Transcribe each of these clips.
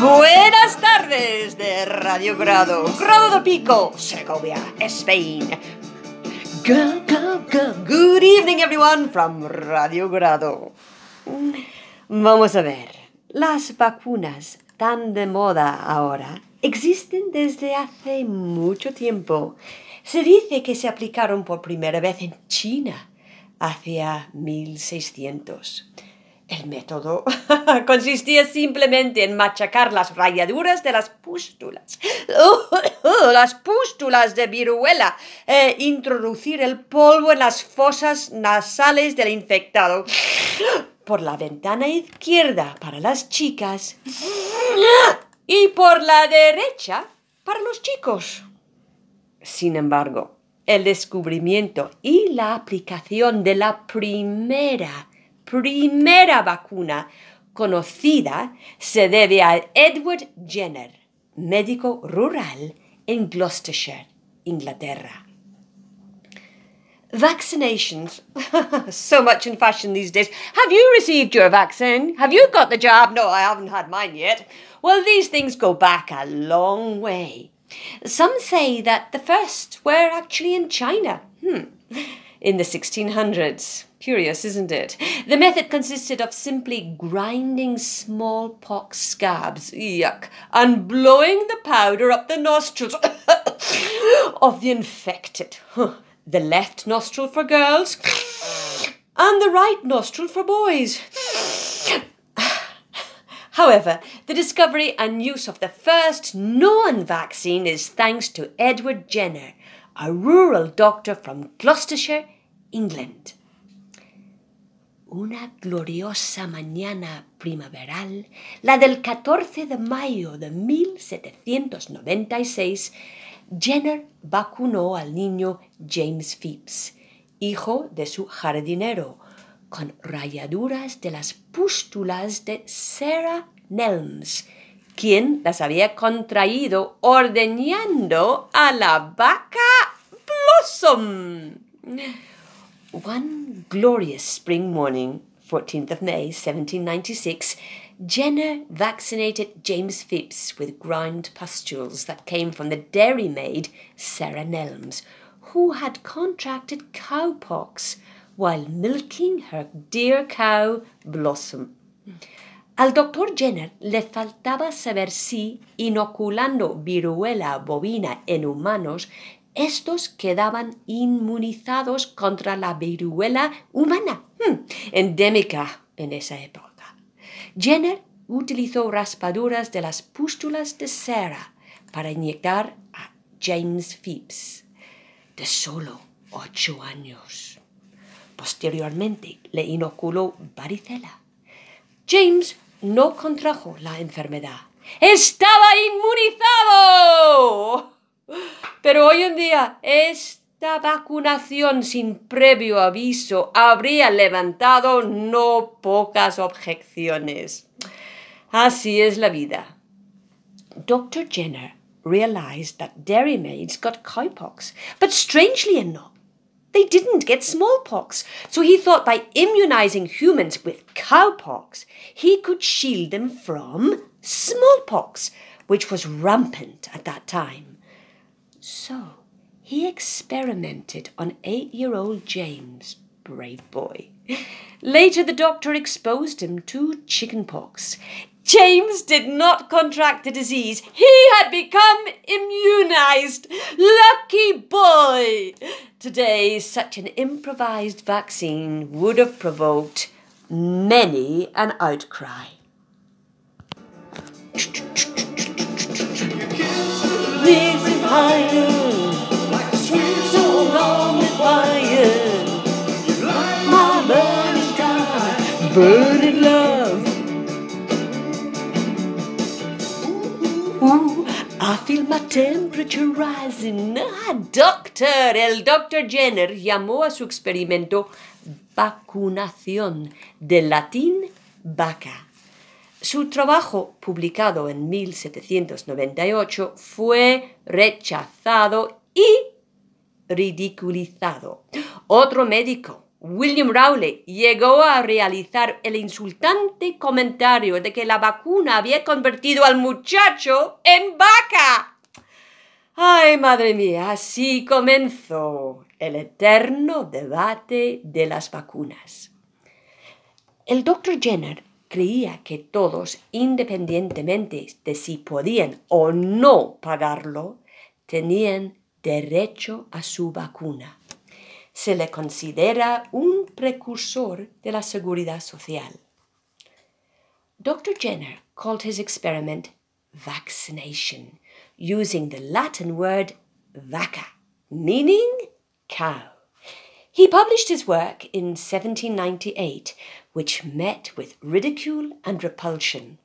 Buenas tardes de Radio Grado, Grado de Pico, Segovia, Spain. Go, go, go. Good evening, everyone, from Radio Grado. Vamos a ver, las vacunas tan de moda ahora existen desde hace mucho tiempo. Se dice que se aplicaron por primera vez en China hacia 1600. El método consistía simplemente en machacar las rayaduras de las pústulas, las pústulas de viruela, e introducir el polvo en las fosas nasales del infectado por la ventana izquierda para las chicas y por la derecha para los chicos. Sin embargo, el descubrimiento y la aplicación de la primera, primera vacuna conocida se debe a Edward Jenner, médico rural en Gloucestershire, Inglaterra. Vaccinations. so much in fashion these days. Have you received your vaccine? Have you got the jab? No, I haven't had mine yet. Well, these things go back a long way. Some say that the first were actually in China. Hmm. In the 1600s. Curious, isn't it? The method consisted of simply grinding smallpox scabs, yuck, and blowing the powder up the nostrils of the infected. The left nostril for girls, and the right nostril for boys. However, the discovery and use of the first known vaccine is thanks to Edward Jenner, a rural doctor from Gloucestershire, England. Una gloriosa mañana primaveral, la del 14 de mayo de 1796, Jenner vacunó al niño James Phipps, hijo de su jardinero, con rayaduras de las pústulas de Sarah Nelms, quien las había contraído ordeñando a la vaca Blossom. One glorious spring morning, 14th of May, 1796, Jenner vaccinated James Phipps with ground pustules that came from the dairymaid Sarah Nelms, who had contracted cowpox while milking her dear cow Blossom. Al doctor Jenner le faltaba saber si, inoculando viruela bovina en humanos, estos quedaban inmunizados contra la viruela humana, hmm, endémica en esa época. Jenner utilizó raspaduras de las pústulas de Sarah para inyectar a James Phipps, de solo ocho años. Posteriormente le inoculó varicela. James no contrajo la enfermedad. ¡Estaba inmunizado! Pero hoy en día esta vacunación sin previo aviso habría levantado no pocas objeciones. Así es la vida. Dr. Jenner realized that dairymaids got cowpox, but strangely enough, they didn't get smallpox. So he thought by immunizing humans with cowpox, he could shield them from smallpox, which was rampant at that time. So he experimented on eight year old James, brave boy. Later, the doctor exposed him to chickenpox. James did not contract the disease. He had become immunized. Lucky boy! Today, such an improvised vaccine would have provoked many an outcry. Burning love. Ooh, my temperature rising. Ah, doctor, el doctor Jenner llamó a su experimento vacunación, del latín vaca. Su trabajo, publicado en 1798, fue rechazado y ridiculizado. Otro médico, William Rowley llegó a realizar el insultante comentario de que la vacuna había convertido al muchacho en vaca. Ay, madre mía, así comenzó el eterno debate de las vacunas. El doctor Jenner creía que todos, independientemente de si podían o no pagarlo, tenían derecho a su vacuna. Se le considera un precursor de la seguridad social. Dr. Jenner called his experiment vaccination, using the Latin word vacca, meaning cow. He published his work in 1798, which met with ridicule and repulsion.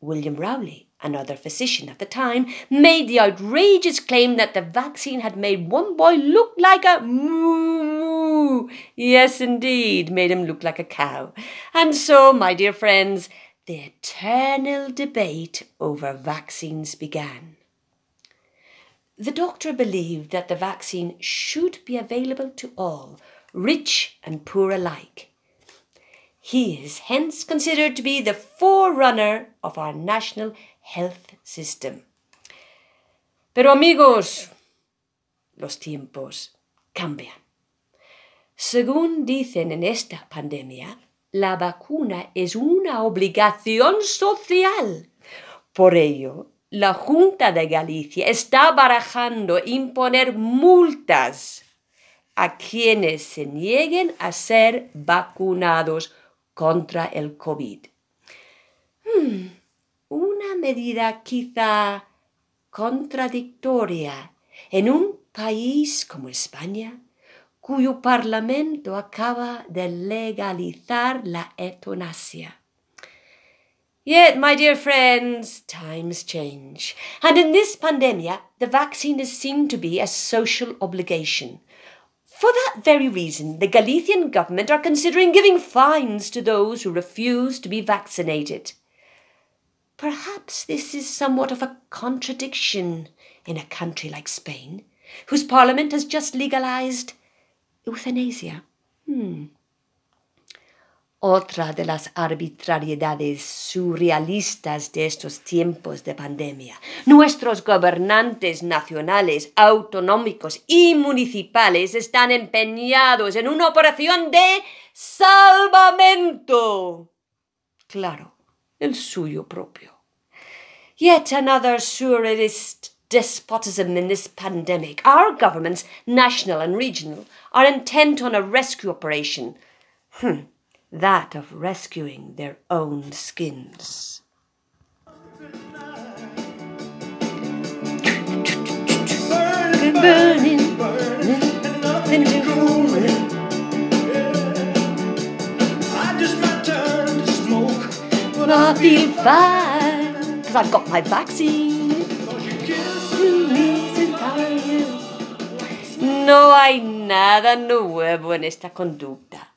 William Rowley, another physician at the time, made the outrageous claim that the vaccine had made one boy look like a moo. Yes, indeed, made him look like a cow. And so, my dear friends, the eternal debate over vaccines began. The doctor believed that the vaccine should be available to all, rich and poor alike. He is hence considered to be the forerunner of our national health system. Pero amigos, los tiempos cambian. Según dicen en esta pandemia, la vacuna es una obligación social. Por ello, la Junta de Galicia está barajando imponer multas a quienes se nieguen a ser vacunados contra el COVID. Hmm, medida quizá contradictoria en un país como España, cuyo Parlamento acaba de legalizar la eutanasia. Yet, my dear friends, times change. And in this pandemia, the vaccine is seen to be a social obligation. For that very reason, the Galician government are considering giving fines to those who refuse to be vaccinated. Perhaps this is somewhat of a contradiction in a country like Spain, whose parliament has just legalized euthanasia. Hmm. Otra de las arbitrariedades surrealistas de estos tiempos de pandemia. Nuestros gobernantes nacionales, autonómicos y municipales están empeñados en una operación de salvamento. Claro, el suyo propio. Yet another surrealist despotism in this pandemic. Our governments, national and regional, are intent on a rescue operation. Hmm that of rescuing their own skins. Burning, burning, burning, nothing to cool. I just might turn to smoke. But I feel fine I've got my vaccine. No hay nada nuevo en esta conducta.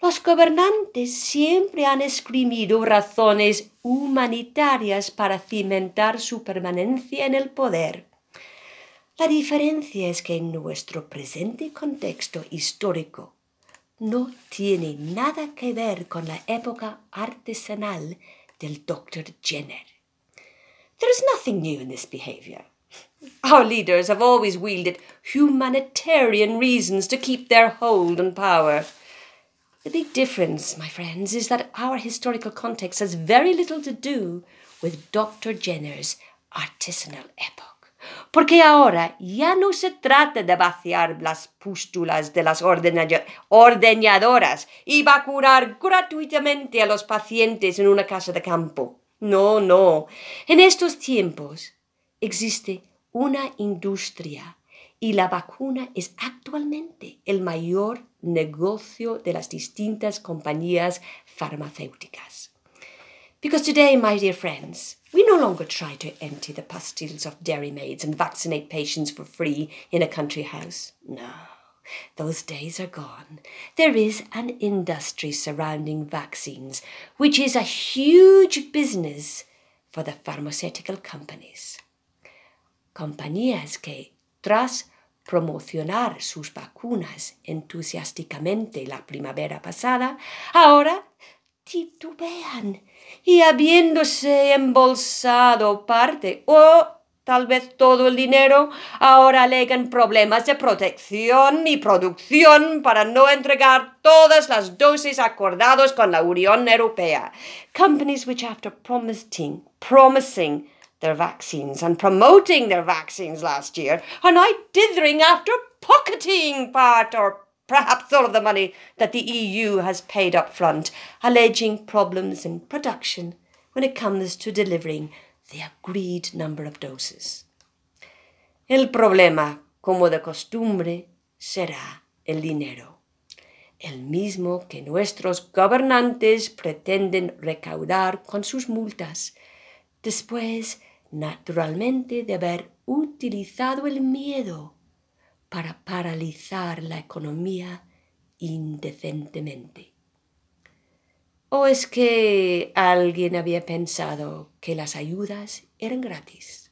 Los gobernantes siempre han esgrimido razones humanitarias para cimentar su permanencia en el poder. La diferencia es que en nuestro presente contexto histórico no tiene nada que ver con la época artesanal del Dr. Jenner. There is nothing new in this behavior. Our leaders have always wielded humanitarian reasons to keep their hold on power. The big difference, my friends, is that our historical context has very little to do with Dr. Jenner's artisanal epoch. Porque ahora ya no se trata de vaciar las pústulas de las ordeñadoras y vacunar gratuitamente a los pacientes en una casa de campo. No, no. En estos tiempos existe una industria y la vacuna es actualmente el mayor negocio de las distintas compañías farmacéuticas. Because today, my dear friends, we no longer try to empty the pastilles of dairy maids and vaccinate patients for free in a country house. No, those days are gone. There is an industry surrounding vaccines, which is a huge business for the pharmaceutical companies. Compañías que, tras promocionar sus vacunas entusiásticamente la primavera pasada, ahora titubean y habiéndose embolsado parte o tal vez todo el dinero, ahora alegan problemas de protección y producción para no entregar todas las dosis acordadas con la Unión Europea. Companies which after promising, promising their vaccines and promoting their vaccines last year are now dithering after pocketing part or perhaps all of the money that the EU has paid up front, alleging problems in production when it comes to delivering the agreed number of doses. El problema, como de costumbre, será el dinero, el mismo que nuestros gobernantes pretenden recaudar con sus multas, después, naturalmente, de haber utilizado el miedo para paralizar la economía indecentemente. ¿O es que alguien había pensado que las ayudas eran gratis?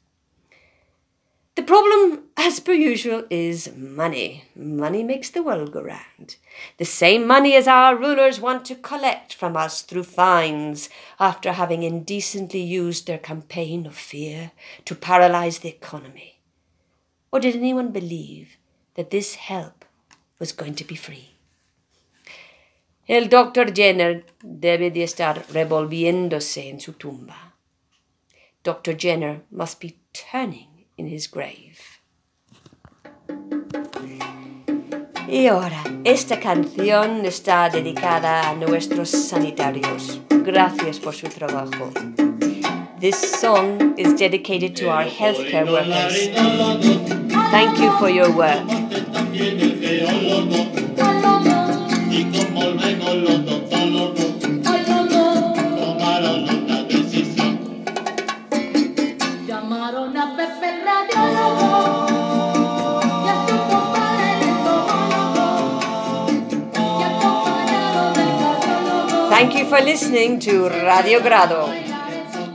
The problem, as per usual, is money. Money makes the world go round. The same money as our rulers want to collect from us through fines after having indecently used their campaign of fear to paralyze the economy. Or did anyone believe that this help was going to be free? El doctor Jenner debe de estar revolviéndose en su tumba. Dr. Jenner must be turning in his grave. Y ahora, esta canción está dedicada a nuestros sanitarios. Gracias por su trabajo. This song is dedicated to our healthcare workers. Thank you for your work. Thank you for listening to Radio Grado.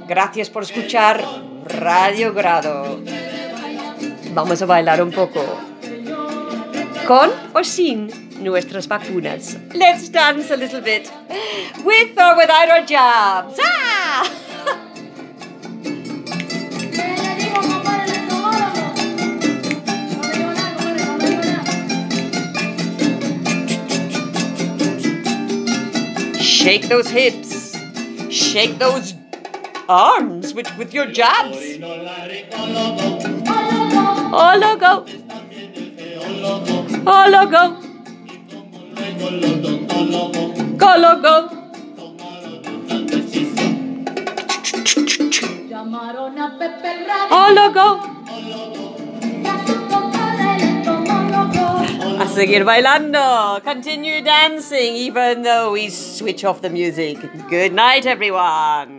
Gracias por escuchar Radio Grado. Vamos a bailar un poco. Con o sin nuestras vacunas. Let's dance a little bit. With or without our jobs. Ah! Shake those hips. Shake those arms with, with your jabs. Oh, logo. Oh, logo. Go, logo. Oh, logo. A seguir bailando. Continue dancing even though we switch off the music. Good night, everyone.